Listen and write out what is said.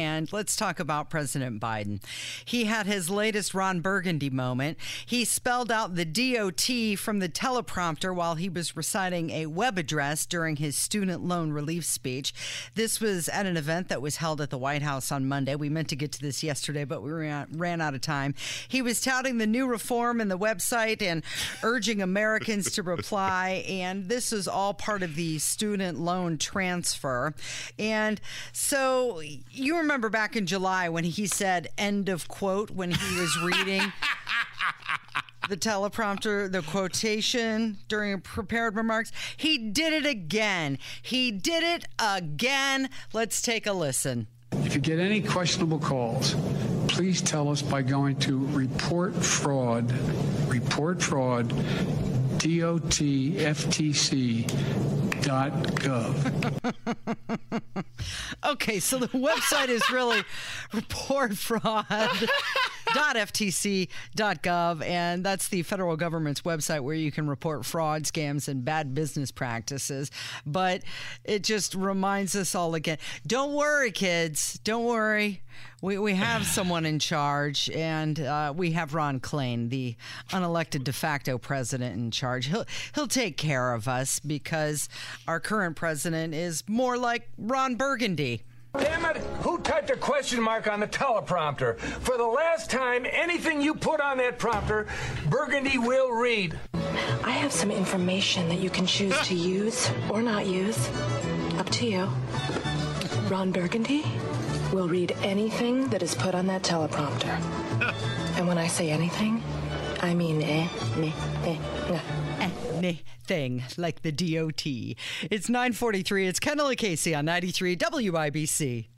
And let's talk about President Biden. He had his latest Ron Burgundy moment. He spelled out the DOT from the teleprompter while he was reciting a web address during his student loan relief speech. This was at an event that was held at the White House on Monday. We meant to get to this yesterday, but we ran, out of time. He was touting the new reform in the website and urging Americans to reply. And this is all part of the student loan transfer. And so you remember back in July when he said end of quote when he was reading the teleprompter, the quotation during prepared remarks. He did it again. He did it again. Let's take a listen. If you get any questionable calls, please tell us by going to report fraud, report fraud, dotftc.gov. Okay, so the website is really reportfraud.ftc.gov, and that's the federal government's website where you can report fraud, scams, and bad business practices. But it just reminds us all again don't worry, kids. Don't worry. We, we have someone in charge, and uh, we have Ron Klain, the unelected de facto president, in charge. He'll, he'll take care of us because our current president is more like Ron Burgundy. Damn it! Who typed a question mark on the teleprompter? For the last time, anything you put on that prompter, Burgundy will read. I have some information that you can choose to use or not use. Up to you. Ron Burgundy will read anything that is put on that teleprompter. and when I say anything, I mean eh, meh, eh, nah anything like the DOT. It's 943. It's Kendall Casey on 93 WIBC.